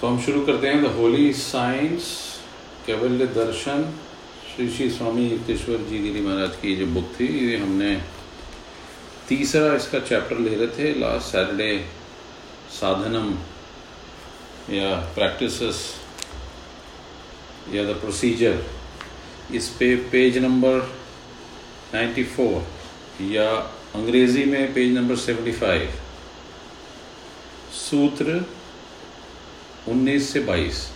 तो हम शुरू करते हैं द होली साइंस कैवल्य दर्शन। श्री श्री स्वामी युक्तेश्वर जी गिरी महाराज की जो बुक थी, ये हमने तीसरा इसका चैप्टर ले रहे थे लास्ट सैटरडे साधनम या प्रैक्टिसेस या द प्रोसीजर इस पे पेज नंबर 94 या अंग्रेज़ी में पेज नंबर 75 सूत्र 19 से 22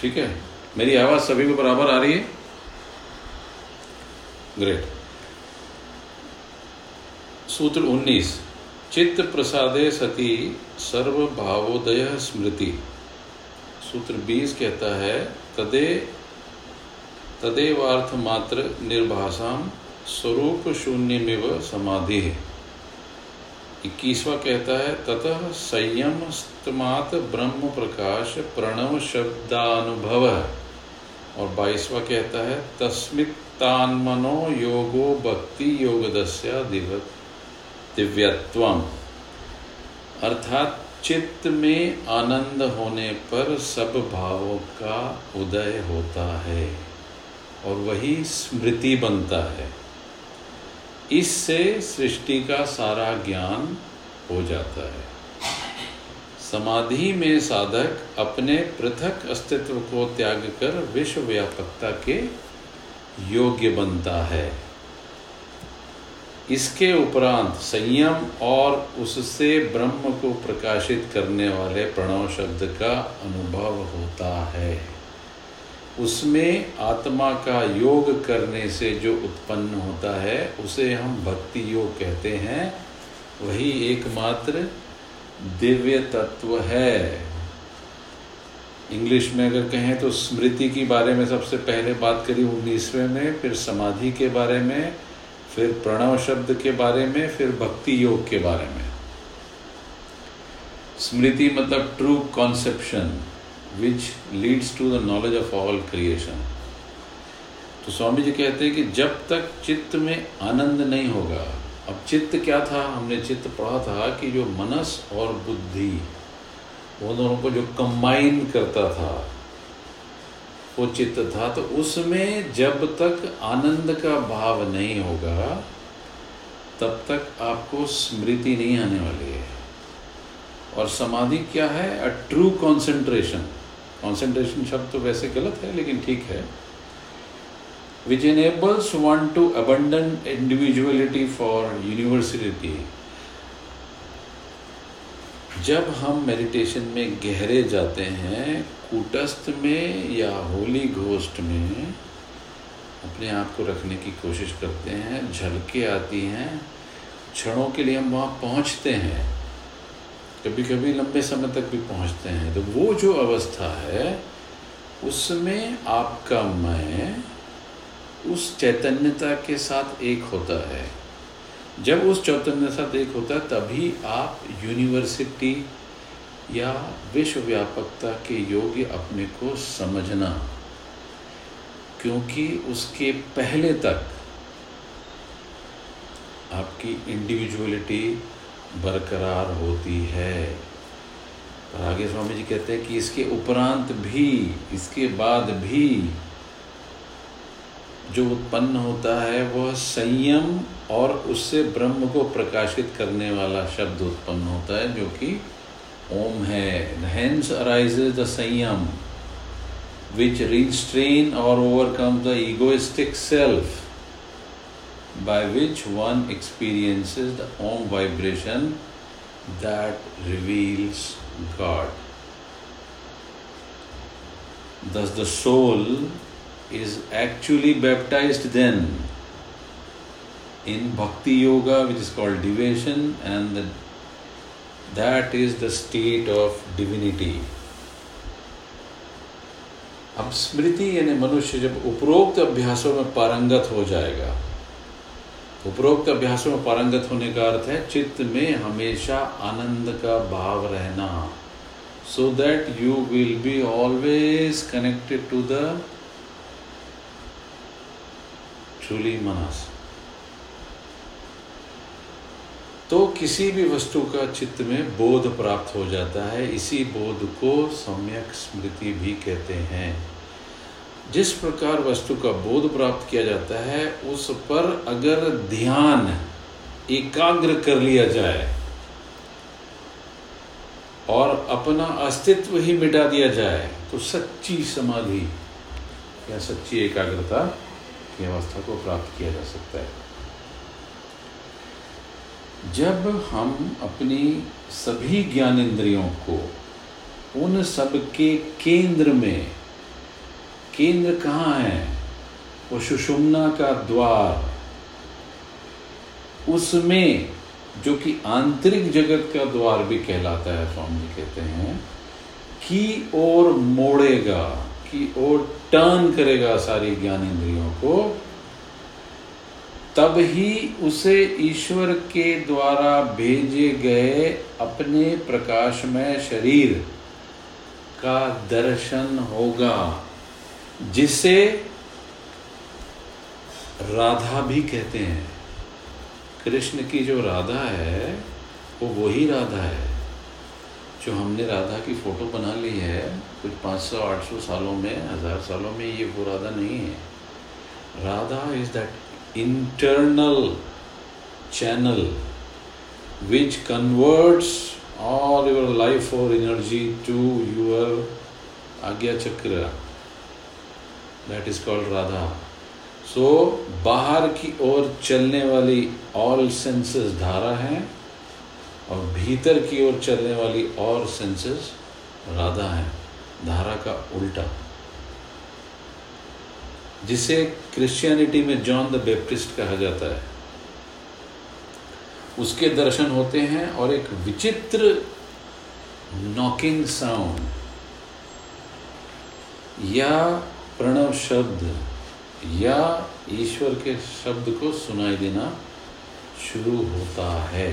ठीक है? मेरी आवाज़ सभी को बराबर आ रही है? ग्रेट सूत्र 19 चित्त प्रसादे सती सर्व भावोदय स्मृति। सूत्र 20 कहता है, तदे, तदेवार्थ मात्र निर्भाषाम स्वरूप शून्यमिव समाधि इक्कीसवा कहता है, ततः संयम स्तमात ब्रह्म प्रकाश प्रणव शब्दानुभव। और बाईसवा कहता है तस्मितान्मनो योगो भक्ति योग दस्या दिव्यत्वम। अर्थात चित्त में आनंद होने पर सब भावों का उदय होता है और वही स्मृति बनता है। इससे सृष्टि का सारा ज्ञान हो जाता है। समाधि में साधक अपने पृथक अस्तित्व को त्याग कर विश्व व्यापकता के योग्य बनता है। इसके उपरांत संयम और उससे ब्रह्म को प्रकाशित करने वाले प्रणव शब्द का अनुभव होता है। उसमें आत्मा का योग करने से जो उत्पन्न होता है, उसे हम भक्ति योग कहते हैं। वही एकमात्र दिव्य तत्व है। इंग्लिश में अगर कहें तो स्मृति के बारे में सबसे पहले बात करी उन्नीसवें में, फिर समाधि के बारे में, फिर प्रणव शब्द के बारे में, फिर भक्ति योग के बारे में। स्मृति मतलब true conception which leads to the knowledge of all creation तो स्वामी जी कहते हैं कि जब तक चित्त में आनंद नहीं होगा, अब चित्त क्या था? हमने चित्त पढ़ा था कि जो मनस और बुद्धि, वो दोनों को जो कंबाइन करता था, वो चित्त था तो उसमें जब तक आनंद का भाव नहीं होगा, तब तक आपको स्मृति नहीं आने वाली है। और समाधि क्या है? अ ट्रू कॉन्सेंट्रेशन कॉन्सेंट्रेशन शब्द तो वैसे गलत है, लेकिन ठीक है। Which enables one to abandon individuality for university जब हम मेडिटेशन में गहरे जाते हैं, कूटस्थ में या होली घोष्ट में, अपने आप को रखने की कोशिश करते हैं, झलके आती हैं, क्षणों के लिए हम वहाँ पहुँचते हैं। कभी कभी लंबे समय तक भी पहुँचते हैं। तो वो जो अवस्था है, उसमें आपका मैं उस चैतन्यता के साथ एक होता है। जब उस चैतन्य साथ एक होता है, तभी आप यूनिवर्सिटी या विश्व व्यापकता के योग्य अपने को समझना, क्योंकि उसके पहले तक आपकी इंडिविजुअलिटी बरकरार होती है। और आगे स्वामी जी कहते हैं कि इसके उपरांत भी, इसके बाद भी जो उत्पन्न होता है, वह संयम और उससे ब्रह्म को प्रकाशित करने वाला शब्द उत्पन्न होता है, जो कि ओम है। हेंस अराइजेज द संयम विच रिस्ट्रेन और overcome the egoistic self by which one experiences the Om vibration that reveals God. Thus, the soul is actually baptized then in Bhakti Yoga, which is called devotion, and the that is the state of divinity अब स्मृति यानी मनुष्य जब उपरोक्त अभ्यासों में पारंगत हो जाएगा उपरोक्त अभ्यासों में पारंगत होने का अर्थ है, चित्त में हमेशा आनंद का भाव रहना। So that you will be always connected to the truly मनस तो किसी भी वस्तु का चित्त में बोध प्राप्त हो जाता है, इसी बोध को सम्यक स्मृति भी कहते हैं। जिस प्रकार वस्तु का बोध प्राप्त किया जाता है, उस पर अगर ध्यान एकाग्र कर लिया जाए और अपना अस्तित्व ही मिटा दिया जाए तो सच्ची समाधि या सच्ची एकाग्रता की अवस्था को प्राप्त किया जा सकता है। जब हम अपनी सभी ज्ञानेन्द्रियों को उन सब के केंद्र में केंद्र कहाँ है? वो सुषुम्ना का द्वार। उसमें, जो कि आंतरिक जगत का द्वार भी कहलाता है, स्वामी जी कहते हैं, की ओर मोड़ेगा, की ओर टर्न करेगा सारी ज्ञान इंद्रियों को, तब ही उसे ईश्वर के द्वारा भेजे गए अपने प्रकाशमय शरीर का दर्शन होगा। जिसे राधा भी कहते हैं। कृष्ण की जो राधा है, वो वही राधा है, जो हमने राधा की फ़ोटो बना ली है। कुछ 500 800 सालों में, हज़ार सालों में ये वो राधा नहीं है। Radha is that internal channel which converts all your life और energy to your Ajna chakra that is called Radha so बाहर की ओर चलने वाली ऑल सेंसेस धारा है और भीतर की ओर चलने वाली और सेंसेस राधा है, धारा का उल्टा। जिसे क्रिश्चियनिटी में जॉन द बेप्टिस्ट कहा जाता है। उसके दर्शन होते हैं और एक विचित्र नॉकिंग साउंड या प्रणव शब्द या ईश्वर के शब्द को सुनाई देना शुरू होता है।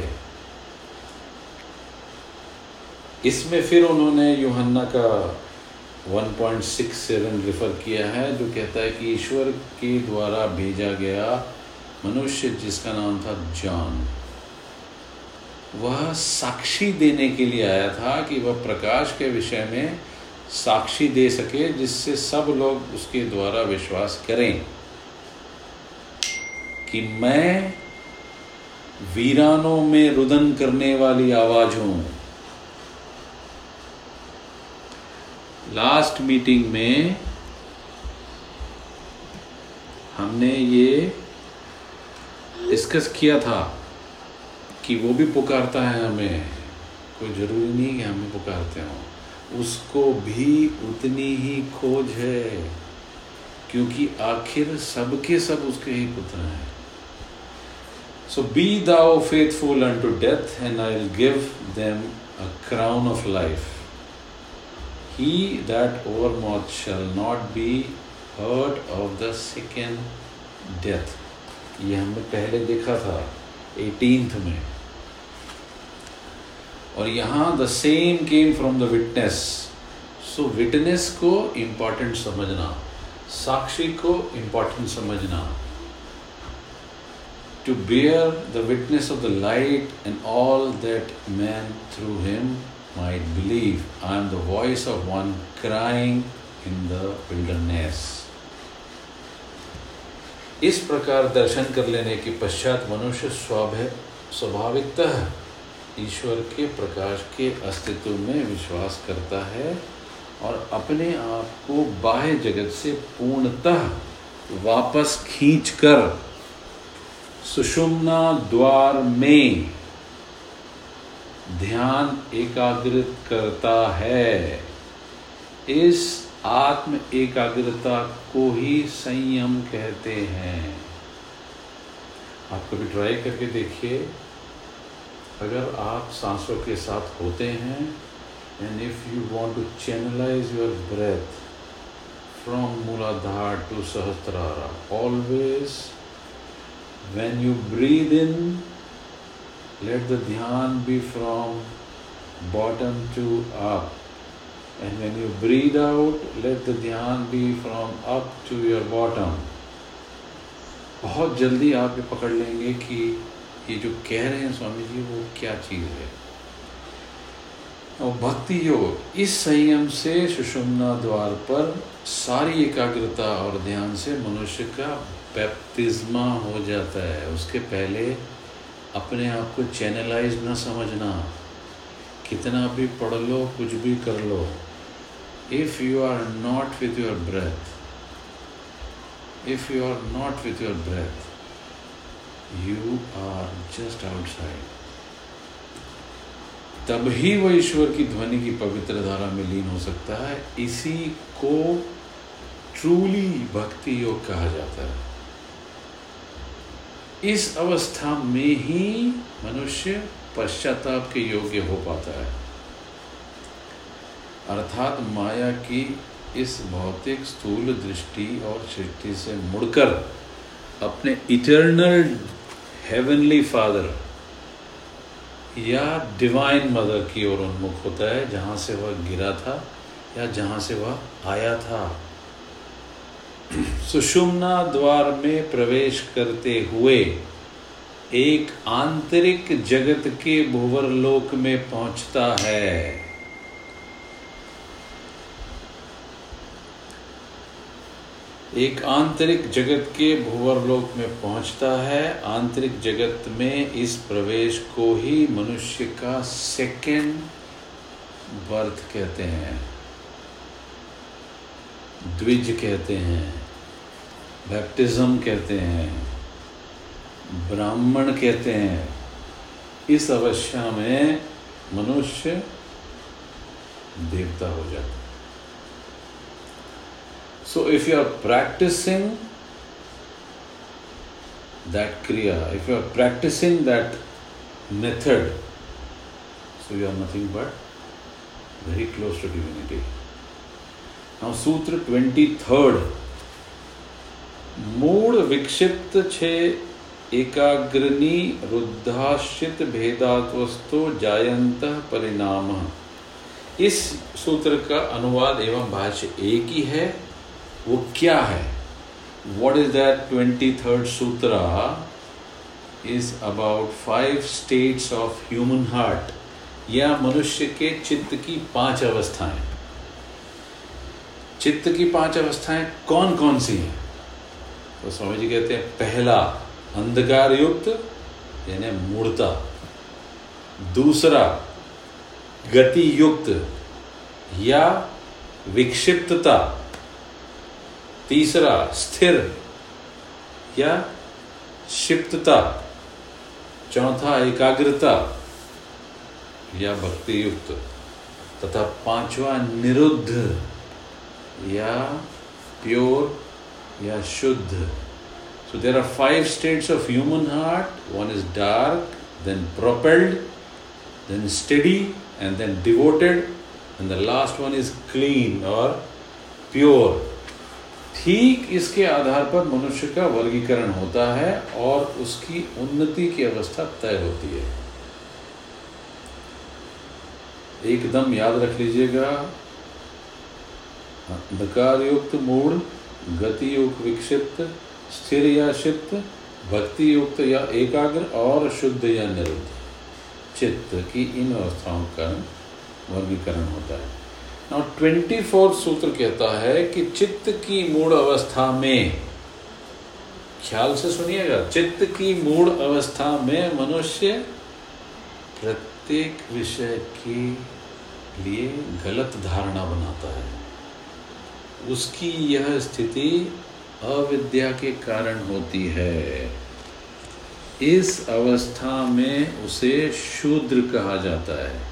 इसमें फिर उन्होंने यूहन्ना का 1.67 रेफर किया है, जो कहता है कि ईश्वर के द्वारा भेजा गया मनुष्य, जिसका नाम था जॉन, वह साक्षी देने के लिए आया था कि वह प्रकाश के विषय में साक्षी दे सके जिससे सब लोग उसके द्वारा विश्वास करें कि मैं वीरानों में रुदन करने वाली आवाज़ हूँ। लास्ट मीटिंग में हमने ये डिस्कस किया था कि वो भी पुकारता है हमें। कोई ज़रूरी नहीं कि हमें पुकारते हों। उसको भी उतनी ही खोज है, क्योंकि आखिर सबके सब उसके ही पुत्र हैं। So be thou faithful unto death and I will give them a crown of life he that overcometh shall not be hurt of the second death ये हमने पहले देखा था एटीनथ में। और यहाँ the same came from the witness so witness को important समझना, साक्षी को इंपॉर्टेंट समझना. To bear the witness of the light and all that men through him might believe I am the voice of one crying in the wilderness इस प्रकार दर्शन कर लेने के पश्चात मनुष्य स्वाभाविकतः ईश्वर के प्रकाश के अस्तित्व में विश्वास करता है और अपने आप को बाह्य जगत से पूर्णतः वापस खींचकर सुषुम्ना द्वार में ध्यान एकाग्रित करता है। इस आत्म एकाग्रता को ही संयम कहते हैं। आप कभी ट्राई करके देखिए। अगर आप सांसों के साथ होते हैं and if you want to channelize your breath from Muladhara to Sahasrara always when you breathe in let the dhyan be from bottom to up and when you breathe out let the dhyan be from up to your bottom बहुत जल्दी आप ये पकड़ लेंगे कि ये जो कह रहे हैं स्वामी जी, वो क्या चीज़ है? और भक्ति योग, इस संयम से सुषुम्ना द्वार पर सारी एकाग्रता और ध्यान से मनुष्य का बैप्तिज्मा हो जाता है। उसके पहले अपने आप को चैनलाइज ना समझना। कितना भी पढ़ लो, कुछ भी कर लो। If you are not with your breath if you are not with your breath you are just outside तभी वह ईश्वर की ध्वनि की पवित्र धारा में लीन हो सकता है। इसी को ट्रूली भक्ति योग कहा जाता है। इस अवस्था में ही मनुष्य पश्चाताप के योग्य हो पाता है। अर्थात माया की इस भौतिक स्थूल दृष्टि और सृष्टि से मुड़कर अपने इटर्नल हेवनली फादर या डिवाइन मदर की ओर उन्मुख होता है, जहाँ से वह गिरा था, या जहाँ से वह आया था। सुषुम्ना द्वार में प्रवेश करते हुए एक आंतरिक जगत के भूवर लोक में पहुँचता है। एक आंतरिक जगत के भूवरलोक में पहुँचता है। आंतरिक जगत में इस प्रवेश को ही मनुष्य का सेकेंड बर्थ कहते हैं। द्विज कहते हैं। बैप्टिज्म कहते हैं। ब्राह्मण कहते हैं। इस अवस्था में मनुष्य देवता हो जाता है। So if you are practicing that Kriya, if you are practicing that method, so you are nothing but very close to divinity. Now Sutra 23rd. मूल विक्षिप्त छे एकाग्रनी रुद्धाश्रित भेदात्वस्तो जायंत परिणाम इस सूत्र का अनुवाद एवं भाष्य एक ही है वो क्या है? What is that twenty third sutra is about five states of human heart या मनुष्य के चित्त की पाँच अवस्थाएँ। चित्त की पाँच अवस्थाएँ कौन कौन सी हैं? तो स्वामी जी कहते हैं, पहला, अंधकार युक्त, यानी मूर्ता। दूसरा, गति युक्त या विक्षिप्तता। तीसरा, स्थिर या क्षिप्तता, चौथा, एकाग्रता या भक्ति युक्त तथा पांचवा, निरुद्ध या प्योर या शुद्ध। So there are five states of human heart one is dark then propelled then steady and then devoted and the last one is clean और प्योर ठीक इसके आधार पर मनुष्य का वर्गीकरण होता है और उसकी उन्नति की अवस्था तय होती है। एकदम याद रख लीजिएगा। अंधकार युक्त मूड गति युक्त विक्षिप्त स्थिर या क्षिप्त भक्ति युक्त या एकाग्र और शुद्ध या निरुद्ध। चित्त की इन अवस्थाओं का वर्गीकरण होता है। और ट्वेंटी फोर्थ सूत्र कहता है कि चित्त की मूड अवस्था में, ख्याल से सुनिएगा, चित्त की मूड अवस्था में मनुष्य प्रत्येक विषय के लिए गलत धारणा बनाता है। उसकी यह स्थिति अविद्या के कारण होती है। इस अवस्था में उसे शूद्र कहा जाता है।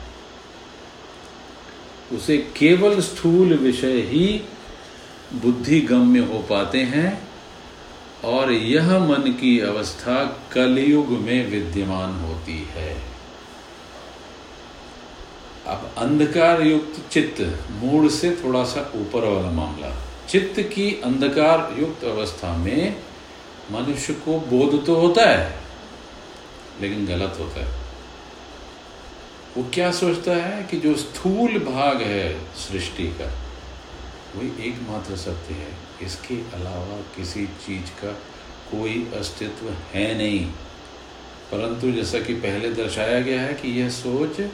उसे केवल स्थूल विषय ही बुद्धि गम्य हो पाते हैं और यह मन की अवस्था कलयुग में विद्यमान होती है। अब अंधकार युक्त चित्त मूड से थोड़ा सा ऊपर वाला मामला। चित्त की अंधकार युक्त अवस्था में मनुष्य को बोध तो होता है, लेकिन गलत होता है। वो क्या सोचता है कि जो स्थूल भाग है सृष्टि का, वही एकमात्र सत्य है। इसके अलावा किसी चीज़ का कोई अस्तित्व है नहीं। परंतु जैसा कि पहले दर्शाया गया है कि यह सोच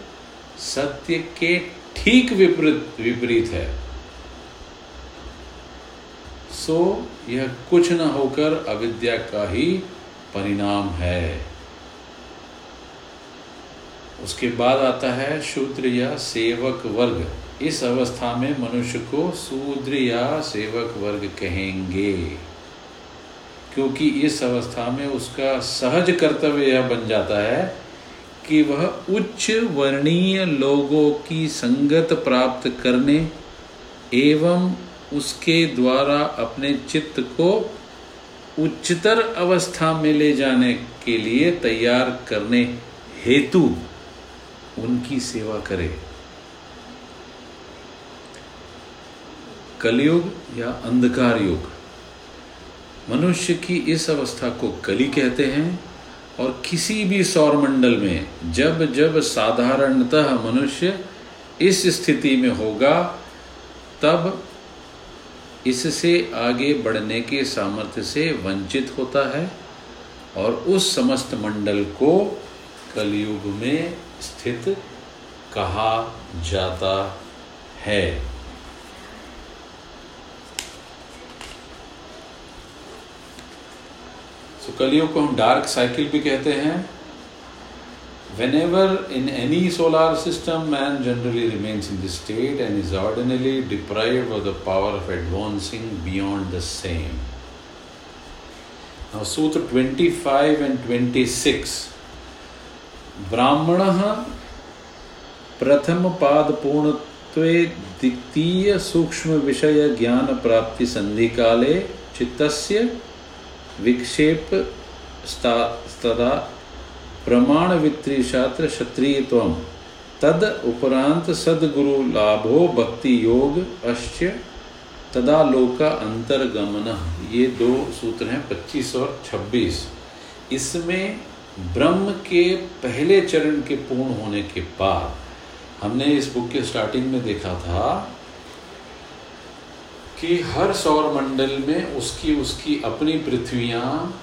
सत्य के ठीक विपरीत विपरीत है। सो यह कुछ न होकर अविद्या का ही परिणाम है। उसके बाद आता है शूद्र या सेवक वर्ग। इस अवस्था में मनुष्य को शूद्र या सेवक वर्ग कहेंगे, क्योंकि इस अवस्था में उसका सहज कर्तव्य यह बन जाता है कि वह उच्च वर्णीय लोगों की संगत प्राप्त करने एवं उसके द्वारा अपने चित्त को उच्चतर अवस्था में ले जाने के लिए तैयार करने हेतु उनकी सेवा करे। कलयुग या अंधकार युग। मनुष्य की इस अवस्था को कली कहते हैं और किसी भी सौर मंडल में जब जब साधारणतः मनुष्य इस स्थिति में होगा, तब इससे आगे बढ़ने के सामर्थ्य से वंचित होता है और उस समस्त मंडल को कलयुग में स्थित कहा जाता है। सो कलयुग को हम डार्क साइकिल भी कहते हैं। Whenever in any solar system man generally remains in the state and is ordinarily deprive of the power of advancing beyond the same sutra twenty five and twenty six प्राप्ति संधि काले चित्तस्य विक्षेप तदा प्रमाण वित्रीशात्र क्षत्रिय तद उपरांत सदगुरु लाभो भक्ति योग अश्च तदा लोका अंतर्गमन ये दो सूत्र हैं 25 और 26 इसमें ब्रह्म के पहले चरण के पूर्ण होने के बाद हमने इस बुक के स्टार्टिंग में देखा था कि हर सौर मंडल में उसकी उसकी अपनी पृथ्वियाँ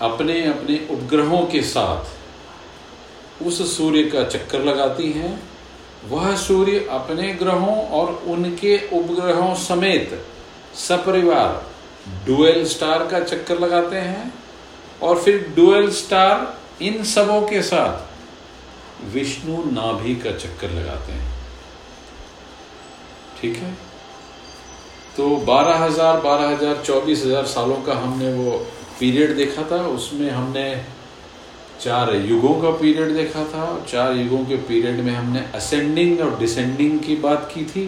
अपने अपने उपग्रहों के साथ उस सूर्य का चक्कर लगाती हैं। वह सूर्य अपने ग्रहों और उनके उपग्रहों समेत सपरिवार डुएल स्टार का चक्कर लगाते हैं। और फिर डुअल स्टार इन सबों के साथ विष्णु नाभि का चक्कर लगाते हैं। ठीक है? तो बारह हज़ार बारह हज़ार, चौबीस हज़ार सालों का हमने वो पीरियड देखा था। उसमें हमने चार युगों का पीरियड देखा था। चार युगों के पीरियड में हमने असेंडिंग और डिसेंडिंग की बात की थी।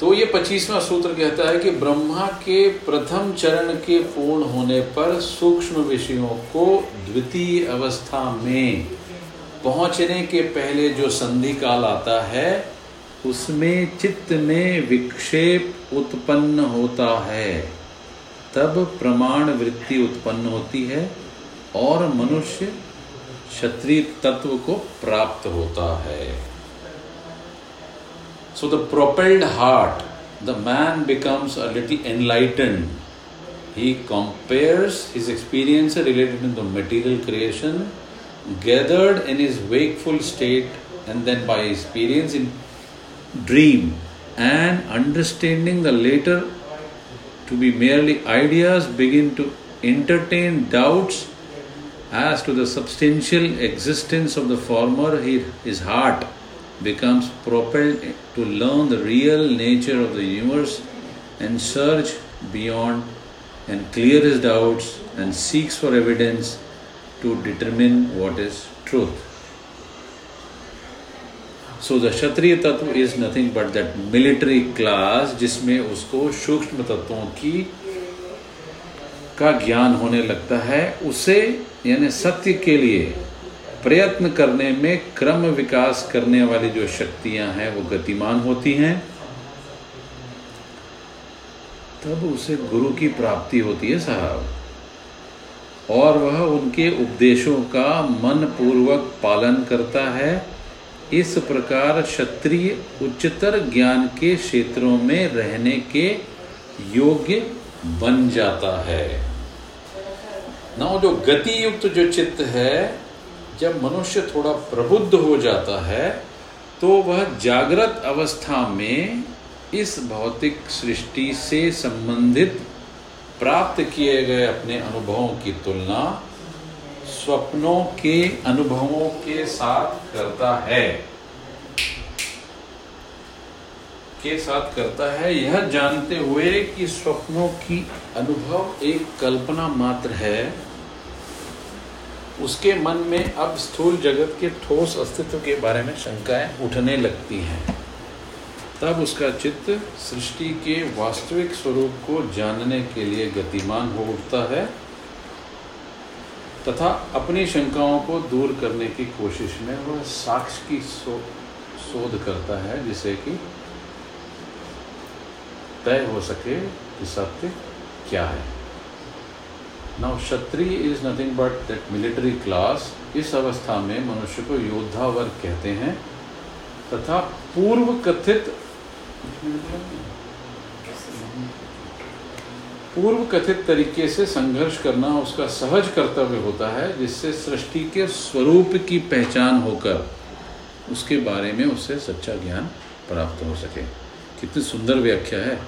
तो ये पच्चीसवां सूत्र कहता है कि ब्रह्मा के प्रथम चरण के पूर्ण होने पर सूक्ष्म विषयों को द्वितीय अवस्था में पहुँचने के पहले जो संधि काल आता है, उसमें चित्त में विक्षेप उत्पन्न होता है। तब प्रमाण वृत्ति उत्पन्न होती है और मनुष्य क्षत्रिय तत्व को प्राप्त होता है। So, the propelled heart, the man becomes a little enlightened. He compares his experience related to the material creation gathered in his wakeful state and then by experience in dream and understanding the later to be merely ideas begin to entertain doubts as to the substantial existence of the former his heart becomes propelled to learn the real nature of the universe and search beyond and clear his doubts and seeks for evidence to determine what is truth. So the Kshatriya tattva is nothing but that military class जिसमें उसको सूक्ष्म तत्वों की का ज्ञान होने लगता है उसे यानी सत्य के लिए प्रयत्न करने में क्रम विकास करने वाली जो शक्तियाँ हैं, वो गतिमान होती हैं। तब उसे गुरु की प्राप्ति होती है साहब। और वह उनके उपदेशों का मन पूर्वक पालन करता है। इस प्रकार क्षत्रिय उच्चतर ज्ञान के क्षेत्रों में रहने के योग्य बन जाता है। ना जो गति युक्त जो चित्त है जब मनुष्य थोड़ा प्रबुद्ध हो जाता है तो वह जागृत अवस्था में इस भौतिक सृष्टि से संबंधित प्राप्त किए गए अपने अनुभवों की तुलना स्वप्नों के अनुभवों के साथ करता है। के साथ करता है, यह जानते हुए कि स्वप्नों की अनुभव एक कल्पना मात्र है। उसके मन में अब स्थूल जगत के ठोस अस्तित्व के बारे में शंकाएँ उठने लगती हैं। तब उसका चित्त सृष्टि के वास्तविक स्वरूप को जानने के लिए गतिमान हो उठता है तथा अपनी शंकाओं को दूर करने की कोशिश में वह साक्ष्य की सो, शोध करता है जिसे कि तय हो सके कि सत्य क्या है। Now Kshatriya is nothing but that military class इस अवस्था में मनुष्य को योद्धा वर्ग कहते हैं। तथा पूर्व कथित पूर्व कथित तरीके से संघर्ष करना उसका सहज कर्तव्य होता है, जिससे सृष्टि के स्वरूप की पहचान होकर उसके बारे में उससे सच्चा ज्ञान प्राप्त हो सके। कितनी सुंदर व्याख्या है।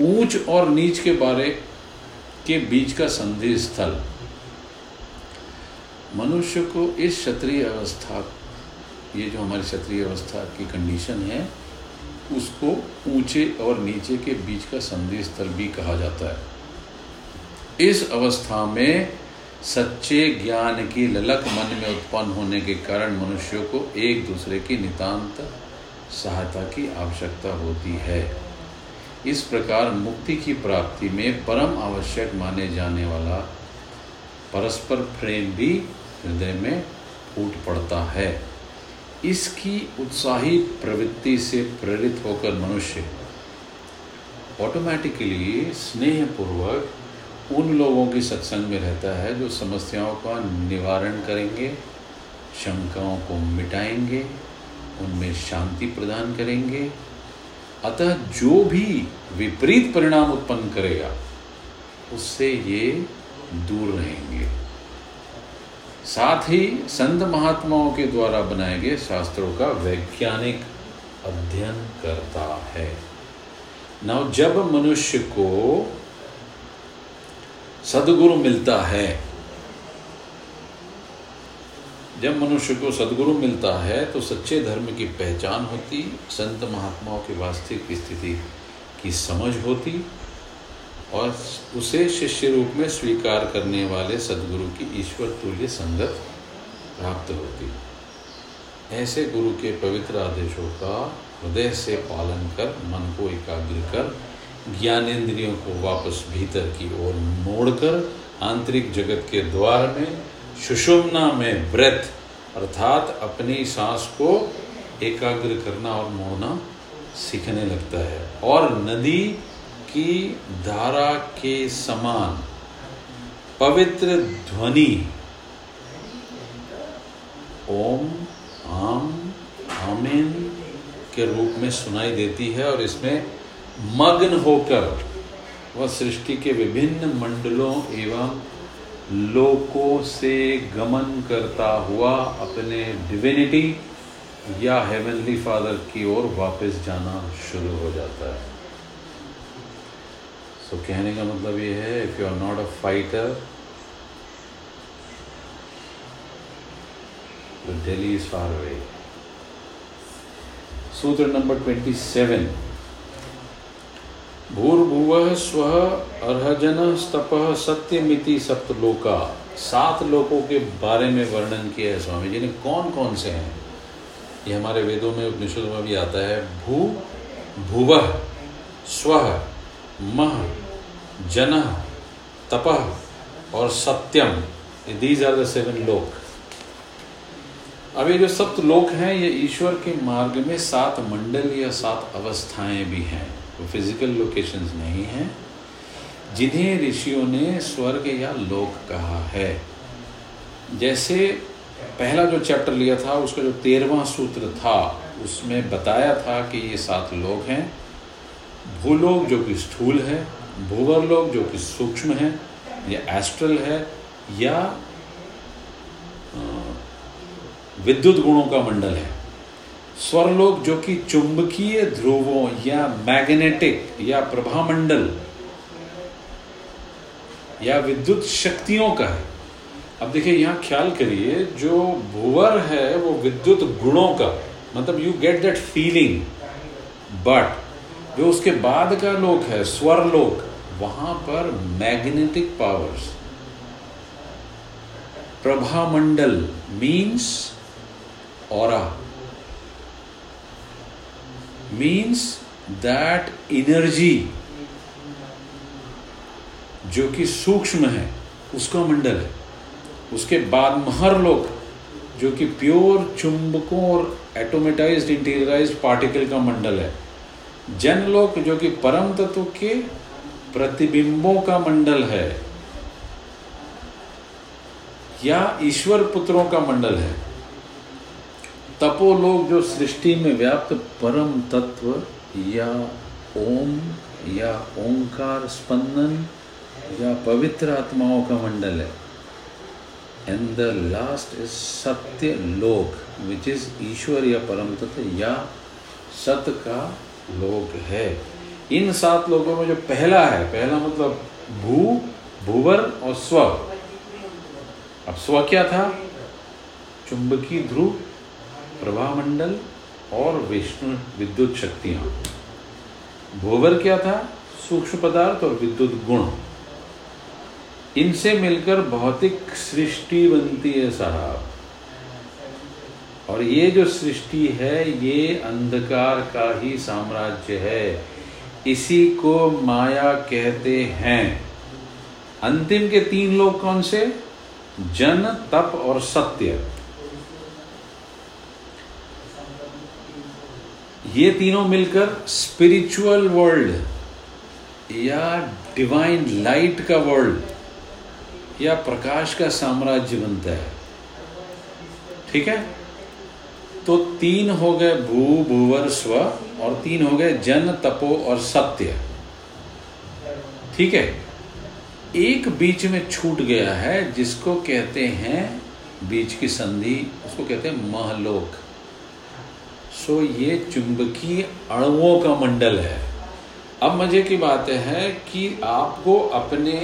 ऊंच और नीच के बारे के बीच का संधि स्थल। मनुष्य को इस क्षत्रिय अवस्था, ये जो हमारी क्षत्रिय अवस्था की कंडीशन है, उसको ऊँचे और नीचे के बीच का संधि स्थल भी कहा जाता है। इस अवस्था में सच्चे ज्ञान की ललक मन में उत्पन्न होने के कारण मनुष्यों को एक दूसरे की नितांत सहायता की आवश्यकता होती है। इस प्रकार मुक्ति की प्राप्ति में परम आवश्यक माने जाने वाला परस्पर प्रेम भी हृदय में फूट पड़ता है। इसकी उत्साही प्रवृत्ति से प्रेरित होकर मनुष्य ऑटोमेटिकली स्नेहपूर्वक उन लोगों के सत्संग में रहता है जो समस्याओं का निवारण करेंगे, शंकाओं को मिटाएँगे, उनमें शांति प्रदान करेंगे अतः जो भी विपरीत परिणाम उत्पन्न करेगा, उससे ये दूर रहेंगे। साथ ही संत महात्माओं के द्वारा बनाए गए शास्त्रों का वैज्ञानिक अध्ययन करता है। नव जब मनुष्य को सदगुरु मिलता है जब मनुष्य को सदगुरु मिलता है तो सच्चे धर्म की पहचान होती, संत महात्माओं की वास्तविक स्थिति की समझ होती, और उसे शिष्य रूप में स्वीकार करने वाले सदगुरु की ईश्वर तुल्य संगत प्राप्त होती। ऐसे गुरु के पवित्र आदेशों का हृदय से पालन कर, मन को एकाग्र कर, ज्ञानेन्द्रियों को वापस भीतर की ओर मोड़कर, आंतरिक जगत के द्वार में सुषुम्ना में व्रत अर्थात अपनी सांस को एकाग्र करना और मोड़ना सीखने लगता है। और नदी की धारा के समान पवित्र ध्वनि, ओम आम आमीन के रूप में सुनाई देती है और इसमें मग्न होकर वह सृष्टि के विभिन्न मंडलों एवं लोकों से गमन करता हुआ अपने डिविनिटी या हेवनली फादर की ओर वापस जाना शुरू हो जाता है। सो so, कहने का मतलब ये है if you are not a fighter Delhi is far away sutra number twenty seven भूर्भुव स्व अर्हजन स्तप सत्यमिति सप्तलोका। सात लोकों के बारे में वर्णन किया है स्वामी जी ने। कौन कौन से हैं? ये हमारे वेदों में, उपनिषद में भी आता है। भू, भुव, स्व, मह, जन, तप और सत्यम। These are the seven lok. अब ये जो सप्त लोक हैं, ये ईश्वर के मार्ग में सात मंडल या सात अवस्थाएँ भी हैं। वो फ़िज़िकल लोकेशंस नहीं हैं, जिन्हें ऋषियों ने स्वर्ग या लोक कहा है। जैसे पहला जो चैप्टर लिया था, उसका जो तेरहवा सूत्र था, उसमें बताया था कि ये सात लोग हैं। भूलोक जो कि स्थूल है भूवर लोग जो कि सूक्ष्म है, या एस्ट्रल है, या विद्युत गुणों का मंडल है। स्वरलोक जो कि चुंबकीय ध्रुवों या मैग्नेटिक या प्रभामंडल या विद्युत शक्तियों का है। अब देखिए, यहाँ ख्याल करिए, जो भूवर है, वो विद्युत गुणों का मतलब you get that feeling but जो उसके बाद का लोक है स्वर लोक वहाँ पर मैग्नेटिक पावर्स प्रभामंडल मीन्स और मीन्स दैट एनर्जी जो कि सूक्ष्म है, उसका मंडल है। उसके बाद महर लोक, जो कि प्योर चुंबकों और एटोमेटाइज्ड इंटीरियराइज पार्टिकल का मंडल है। जन लोक, जो कि परम तत्व के प्रतिबिंबों का मंडल है, या ईश्वर पुत्रों का मंडल है। तपोलोक जो सृष्टि में व्याप्त परम तत्व या ओम या ओंकार स्पंदन या पवित्र आत्माओं का मंडल है। एंड द लास्ट इज़ सत्य लोक विच इज़ ईश्वर या परम तत्व या सत्य का लोक है। इन सात लोगों में जो पहला है, पहला मतलब भू, भूवर और स्व। अब स्व क्या था? चुंबकीय ध्रुव प्रभामंडल और विष्णु विद्युत शक्तियाँ। भूवर क्या था? सूक्ष्म पदार्थ और विद्युत गुण। इनसे मिलकर भौतिक सृष्टि बनती है साहब। और ये जो सृष्टि है, ये अंधकार का ही साम्राज्य है। इसी को माया कहते हैं। अंतिम के तीन लोग कौन से? जन, तप और सत्य। ये तीनों मिलकर स्पिरिचुअल वर्ल्ड या डिवाइन लाइट का वर्ल्ड या प्रकाश का साम्राज्य बनता है। ठीक है? तो तीन हो गए भू, भूवर, स्व और तीन हो गए जन, तपो और सत्य। ठीक है? एक बीच में छूट गया है जिसको कहते हैं, बीच की संधि, उसको कहते हैं महलोक। सो ये चुंबकीय अणुओं का मंडल है। अब मज़े की बात है कि आपको अपने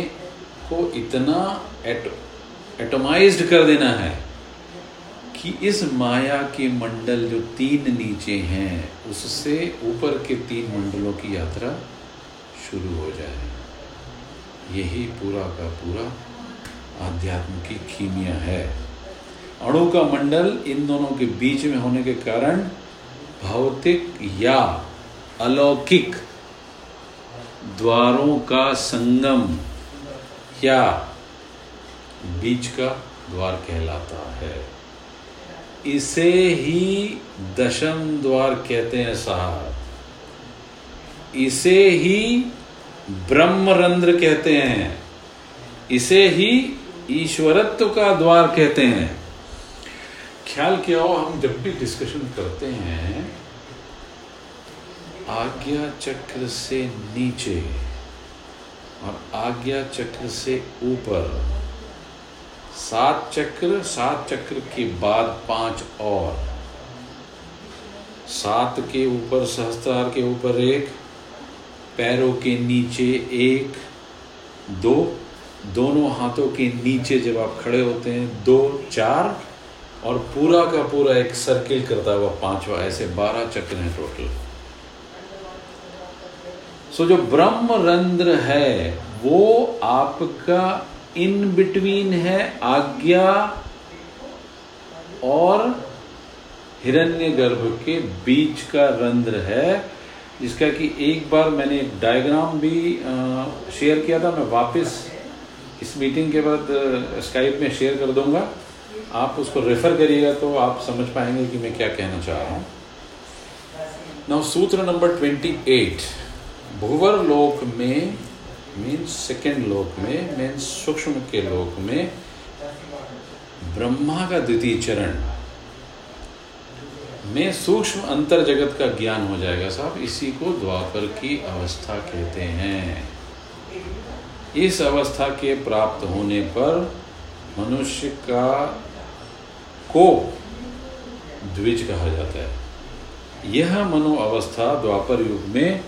को इतना एट, कर देना है कि इस माया के मंडल जो तीन नीचे हैं उससे ऊपर के तीन मंडलों की यात्रा शुरू हो जाए। यही पूरा का पूरा आध्यात्म की खीमिया है। अणु का मंडल इन दोनों के बीच में होने के कारण भौतिक या अलौकिक द्वारों का संगम या बीच का द्वार कहलाता है। इसे ही दशम द्वार कहते हैं साहब। इसे ही ब्रह्मरंध्र कहते हैं। इसे ही ईश्वरत्व का द्वार कहते हैं। ख्याल किया हो, हम जब भी डिस्कशन करते हैं, आज्ञा चक्र से नीचे और आज्ञा चक्र से ऊपर, सात चक्र सात चक्र के बाद पाँच और। सात के ऊपर सहस्त्रार के ऊपर एक, पैरों के नीचे एक, दो, दोनों हाथों के नीचे जब आप खड़े होते हैं, दो, चार और पूरा का पूरा एक सर्किल करता हुआ पांचवा ऐसे बारह चक्र हैं टोटल सो जो ब्रह्म रंध्र है, वो आपका इन बिटवीन है, आज्ञा और हिरण्य गर्भ के बीच का रंध्र है, जिसका कि एक बार मैंने एक डायग्राम भी शेयर किया था, मैं वापस इस मीटिंग के बाद स्काइप में शेयर कर दूँगा। आप उसको रेफर करिएगा तो आप समझ पाएँगे कि मैं क्या कहना चाह रहा हूँ। नाउ सूत्र नंबर ट्वेंटी एट भूवर लोक में मीन्स सेकेंड लोक में मीन्स सूक्ष्म के लोक में, ब्रह्मा का द्वितीय चरण में सूक्ष्म अंतर जगत का ज्ञान हो जाएगा साहब। इसी को द्वापर की अवस्था कहते हैं। इस अवस्था के प्राप्त होने पर मनुष्य का को द्विज कहा जाता है। यह मनो अवस्था द्वापर युग में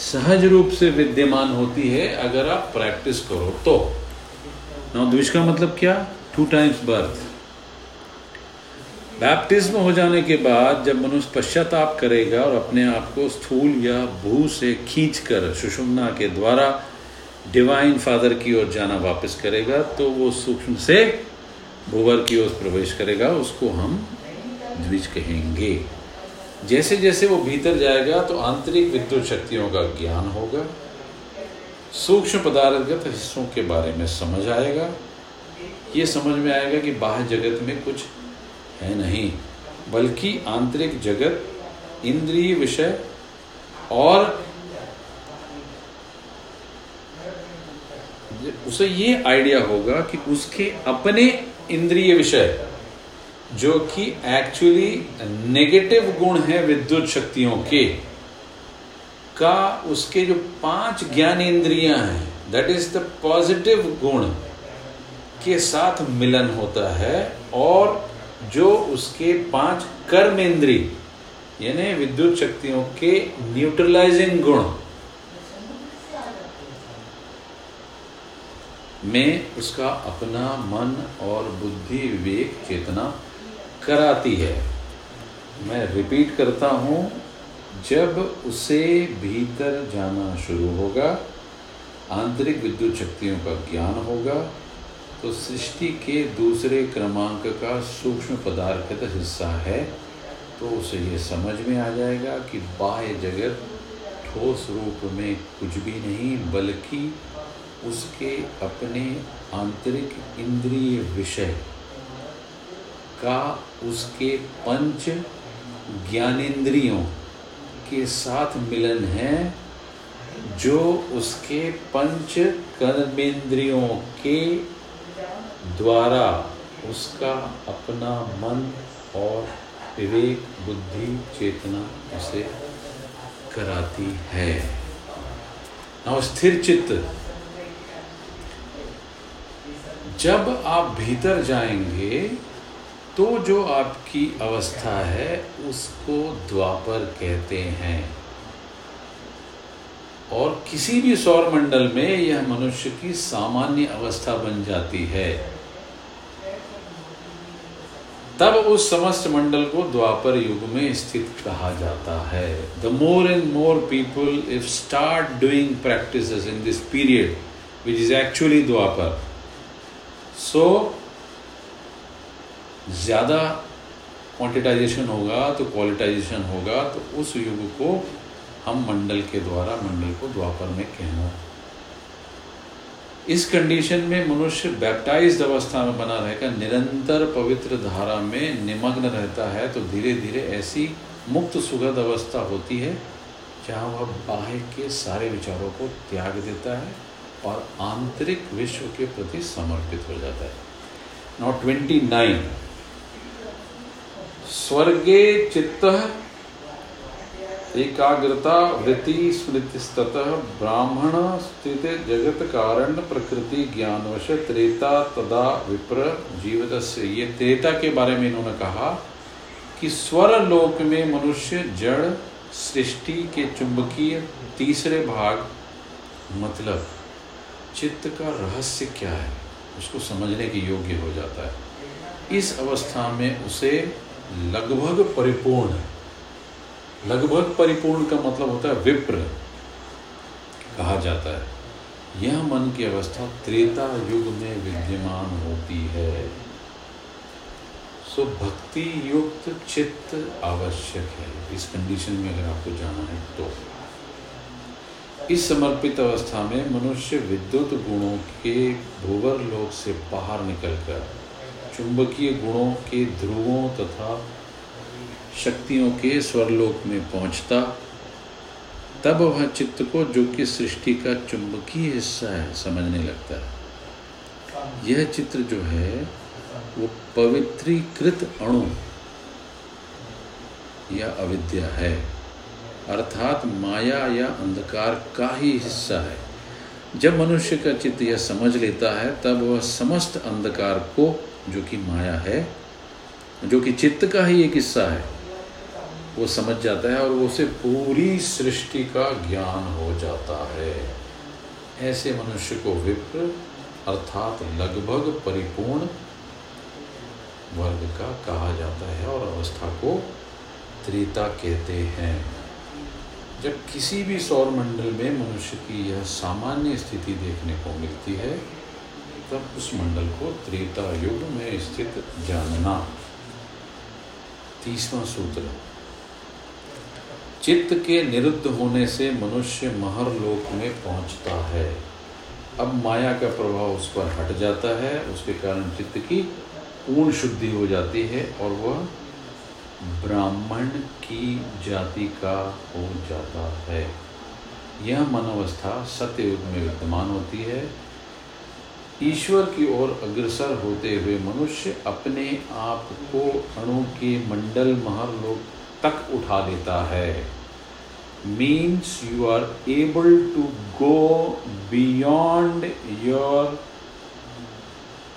सहज रूप से विद्यमान होती है, अगर आप प्रैक्टिस करो तो। नौ द्विज का मतलब क्या? टू टाइम्स बर्थ बैप्टिज्म हो जाने के बाद जब मनुष्य पश्चाताप करेगा और अपने आप को स्थूल या भू से खींचकर सुषुम्ना के द्वारा डिवाइन फादर की ओर जाना वापस करेगा तो वो सूक्ष्म से भूवर की ओर प्रवेश करेगा, उसको हम द्विज कहेंगे। जैसे जैसे वो भीतर जाएगा तो आंतरिक विद्युत शक्तियों का ज्ञान होगा। सूक्ष्म पदार्थगत हिस्सों के बारे में समझ आएगा। ये समझ में आएगा कि बाह्य जगत में कुछ है नहीं, बल्कि आंतरिक जगत, इंद्रिय विषय और उसे ये आइडिया होगा कि उसके अपने इंद्रिय विषय, जो कि एक्चुअली नेगेटिव गुण है विद्युत शक्तियों के, का उसके जो पाँच ज्ञान इंद्रियाँ हैं दैट इज़ द पॉजिटिव गुण के साथ मिलन होता है, और जो उसके पाँच कर्म इंद्री यानी विद्युत शक्तियों के न्यूट्रलाइजिंग गुण में उसका अपना मन और बुद्धि विवेक चेतना कराती है। मैं रिपीट करता हूँ, जब उसे भीतर जाना शुरू होगा, आंतरिक विद्युत शक्तियों का ज्ञान होगा तो सृष्टि के दूसरे क्रमांक का सूक्ष्म पदार्थ का हिस्सा है तो उसे ये समझ में आ जाएगा कि बाह्य जगत ठोस रूप में कुछ भी नहीं, बल्कि उसके अपने आंतरिक इंद्रिय विषय का उसके पंच ज्ञानेन्द्रियों के साथ मिलन है, जो उसके पंच कर्मेंद्रियों के द्वारा उसका अपना मन और विवेक, बुद्धि, चेतना उसे कराती है। स्थिर चित्त जब आप भीतर जाएँगे तो जो आपकी अवस्था है, उसको द्वापर कहते हैं। और किसी भी सौर मंडल में यह मनुष्य की सामान्य अवस्था बन जाती है। तब उस समस्त मंडल को द्वापर युग में स्थित कहा जाता है। The more and more people if start doing practice in this period which is actually Dwapar so ज़्यादा क्वांटिटाइजेशन होगा तो क्वालिटाइजेशन होगा तो उस युग को हम मंडल के द्वारा, मंडल को द्वापर में कहना। इस कंडीशन में मनुष्य बैप्टाइज अवस्था में बना रहकर निरंतर पवित्र धारा में निमग्न रहता है तो धीरे धीरे ऐसी मुक्त सुगध अवस्था होती है, जहाँ वह बाह्य के सारे विचारों को त्याग देता है। और आंतरिक विश्व के प्रति समर्पित हो जाता है। नॉट ट्वेंटी नाइन स्वर्गे चित्त एकाग्रता वृत्ति स्मृतिस्तः ब्राह्मण स्थित जगत कारण प्रकृति ज्ञानवश त्रेता तदा विप्र जीवत ये त्रेता के बारे में इन्होंने कहा कि स्वर लोक में मनुष्य जड़, सृष्टि के चुंबकीय तीसरे भाग मतलब चित्त का रहस्य क्या है? उसको समझने के योग्य हो जाता है। इस अवस्था में उसे लगभग परिपूर्ण लगभग परिपूर्ण का मतलब होता है विप्र कहा जाता है। यह मन की अवस्था त्रेता युग में विद्यमान होती है। सो भक्ति युक्त चित्त आवश्यक है। इस कंडीशन में अगर आपको जाना है तो। इस समर्पित अवस्था में मनुष्य विद्युत गुणों के भूवर लोक से बाहर निकलकर चुंबकीय गुणों के ध्रुवों तथा शक्तियों के स्वरलोक में पहुँचता, तब वह चित्त को जो कि सृष्टि का चुंबकीय हिस्सा है, समझने लगता है। यह चित्र जो है, वो पवित्रीकृत अणु या अविद्या है। अर्थात माया या अंधकार का ही हिस्सा है। जब मनुष्य का चित्त यह समझ लेता है, तब वह समस्त अंधकार को, जो कि माया है, जो कि चित्त का ही एक हिस्सा है, वो समझ जाता है और उसे पूरी सृष्टि का ज्ञान हो जाता है। ऐसे मनुष्य को विप्र अर्थात लगभग परिपूर्ण वर्ग का कहा जाता है और अवस्था को त्रिता कहते हैं। जब किसी भी सौर मंडल में मनुष्य की यह सामान्य स्थिति देखने को मिलती है, तब उस मंडल को त्रेता युग में स्थित जानना। तीसवा सूत्र। चित्त के निरुद्ध होने से मनुष्य महर लोक में पहुँचता है। अब माया का प्रभाव उस पर हट जाता है, उसके कारण चित्त की पूर्ण शुद्धि हो जाती है और वह ब्राह्मण की जाति का हो जाता है। यह मनोवस्था सत्ययुग में विद्यमान होती है। ईश्वर की ओर अग्रसर होते हुए मनुष्य अपने आप को अणु के मंडल महरलोक तक उठा लेता है। Means you are able to go beyond your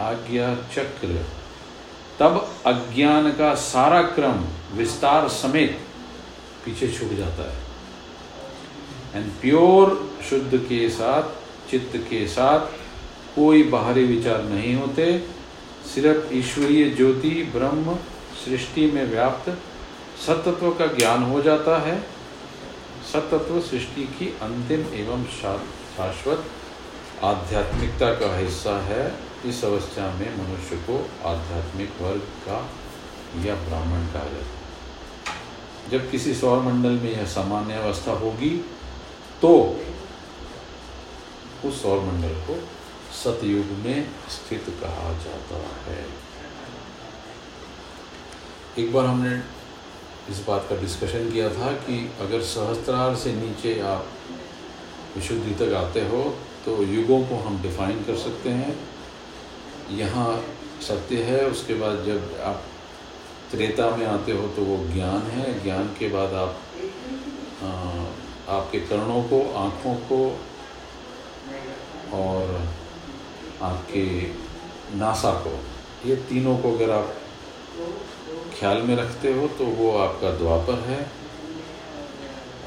Ajna chakra. तब अज्ञान का सारा क्रम, विस्तार समेत पीछे छूट जाता है। एंड प्योर शुद्ध के साथ, चित्त के साथ कोई बाहरी विचार नहीं होते। सिर्फ़ ईश्वरीय ज्योति, ब्रह्म सृष्टि में व्याप्त सतत्व का ज्ञान हो जाता है। सतत्व सृष्टि की अंतिम एवं शाश्वत आध्यात्मिकता का हिस्सा है। इस अवस्था में मनुष्य को आध्यात्मिक वर्ग का या ब्राह्मण कहा जाता है। जब किसी सौर मंडल में यह सामान्य अवस्था होगी तो उस सौर मंडल को सतयुग में स्थित कहा जाता है। एक बार हमने इस बात का डिस्कशन किया था कि अगर सहस्त्रार से नीचे आप विशुद्धि तक आते हो तो युगों को हम डिफाइन कर सकते हैं। यहाँ सत्य है उसके बाद जब आप त्रेता में आते हो तो वो ज्ञान है। ज्ञान के बाद आप आ, आपके कर्णों को आँखों को और आपके नासा को ये तीनों को अगर आप ख्याल में रखते हो तो वो आपका द्वापर है।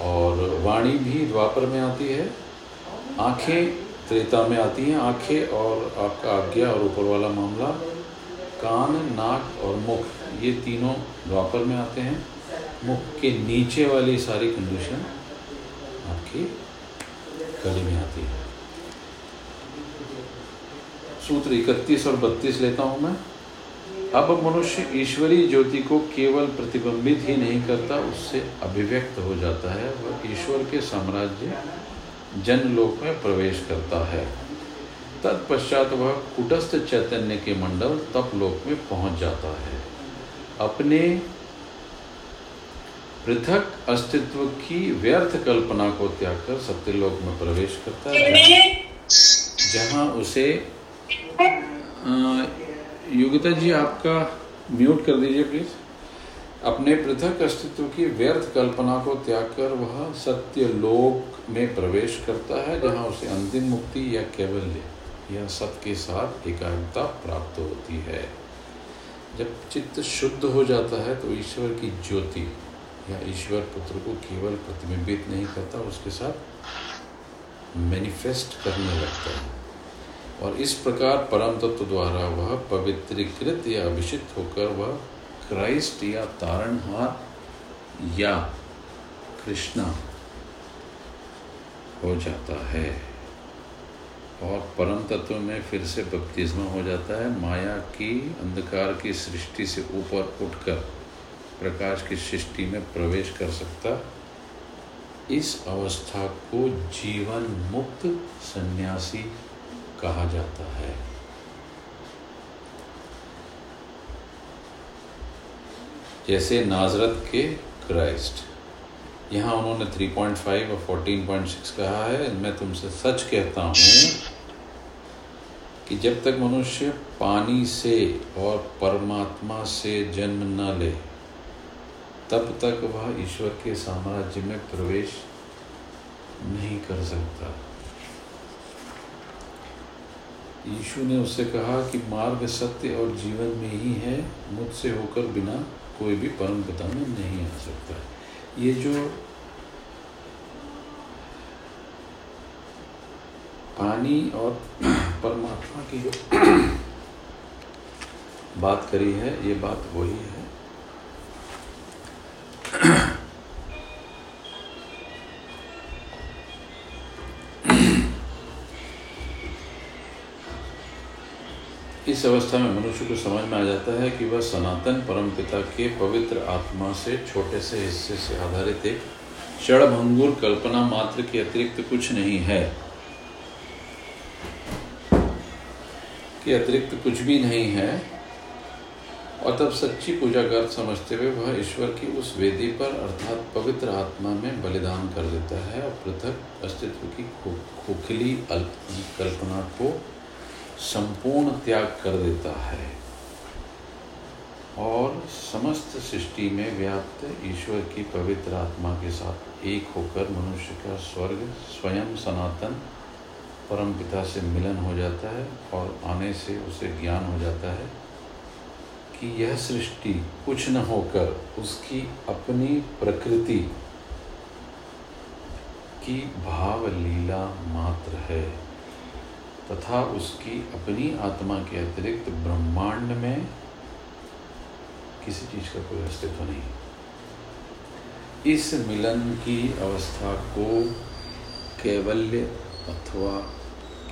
और वाणी भी द्वापर में आती है। आँखें त्रेता में आती हैं आँखें और आपका आज्ञा और ऊपर वाला मामला, कान, नाक और मुख, ये तीनों द्वापर में आते हैं। मुख के नीचे वाली सारी कंडीशन आपकी कड़ी में आती है। सूत्र इकतीस और बत्तीस लेता हूँ मैं। अब मनुष्य ईश्वरीय ज्योति को केवल प्रतिबिंबित ही नहीं करता, उससे अभिव्यक्त हो जाता है। वह ईश्वर के साम्राज्य जनलोक में प्रवेश करता है। तत्पश्चात वह कुटस्थ चैतन्य के मंडल तप लोक में पहुँच जाता है। अपने पृथक अस्तित्व की व्यर्थ कल्पना को त्याग कर सत्यलोक में प्रवेश करता है। जहाँ उसे योगिता जी, आपका म्यूट कर दीजिए प्लीज़। अपने पृथक अस्तित्व की व्यर्थ कल्पना को त्याग कर वह सत्य लोक में प्रवेश करता है, जहाँ उसे अंतिम मुक्ति या कैवल्य या सत्य के साथ एकाग्रता प्राप्त होती है। जब चित्त शुद्ध हो जाता है तो ईश्वर की ज्योति या ईश्वर पुत्र को केवल प्रतिबिंबित नहीं करता, उसके साथ मैनिफेस्ट करने लगता है। और इस प्रकार परम तत्व द्वारा वह पवित्रीकृत या अभिषित होकर वह क्राइस्ट या तारणहार या कृष्णा हो जाता है। और परम तत्व में फिर से बपतिस्मा हो जाता है। माया की, अंधकार की सृष्टि से ऊपर उठकर प्रकाश की सृष्टि में प्रवेश कर सकता। इस अवस्था को जीवन मुक्त सन्यासी कहा जाता है। जैसे नाजरत के क्राइस्ट। यहाँ उन्होंने 3.5 और 14.6 कहा है, मैं तुमसे सच कहता हूँ कि जब तक मनुष्य पानी से और परमात्मा से जन्म न ले, तब तक वह ईश्वर के साम्राज्य में प्रवेश नहीं कर सकता। यीशु ने उससे कहा कि मार्ग सत्य और जीवन में ही है, मुझसे होकर बिना कोई भी परम पिता में नहीं आ सकता। ये जो पानी और परमात्मा की जो बात करी है ये बात वही है। इस अवस्था में मनुष्य को समझ में आ जाता है कि वह सनातन परमपिता के पवित्र आत्मा से छोटे से हिस्से से आधारित एक क्षणभंगुर कल्पना मात्र के अतिरिक्त कुछ नहीं है। के अतिरिक्त कुछ भी नहीं है। और तब सच्ची पूजा कर समझते हुए वह ईश्वर की उस वेदी पर अर्थात पवित्र आत्मा में बलिदान कर देता है और पृथक अस्तित्व की खोखली कल्पना को संपूर्ण त्याग कर देता है। और समस्त सृष्टि में व्याप्त ईश्वर की पवित्र आत्मा के साथ एक होकर मनुष्य का स्वर्ग स्वयं सनातन परम पिता से मिलन हो जाता है और आने से उसे ज्ञान हो जाता है कि यह सृष्टि कुछ न होकर उसकी अपनी प्रकृति की भाव लीला मात्र है। तथा उसकी अपनी आत्मा के अतिरिक्त ब्रह्मांड में किसी चीज़ का कोई अस्तित्व नहीं इस मिलन की अवस्था को कैवल्य अथवा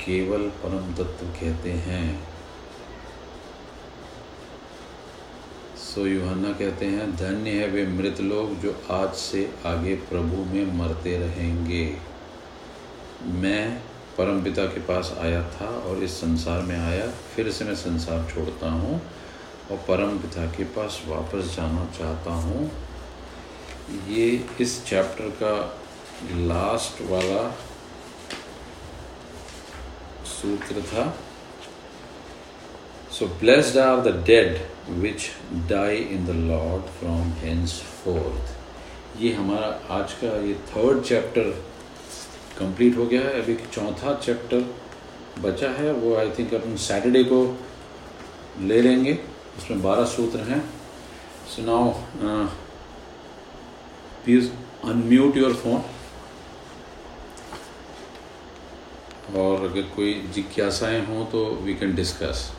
केवल परम तत्व कहते हैं। सो युहन्ना कहते हैं, धन्य है वे मृत लोग जो आज से आगे प्रभु में मरते रहेंगे। मैं परम पिता के पास आया था और इस संसार में आया, फिर से मैं संसार छोड़ता हूँ और परम पिता के पास वापस जाना चाहता हूँ। ये इस चैप्टर का लास्ट वाला सूत्र था। So blessed are the dead which die in the lord from henceforth ये हमारा आज का ये थर्ड चैप्टर कंप्लीट हो गया है। अभी चौथा चैप्टर बचा है। वो आई थिंक अपन सैटरडे को ले लेंगे। उसमें बारह सूत्र हैं। So now please unmute your phone और अगर कोई जिज्ञासाएँ हों तो वी कैन डिस्कस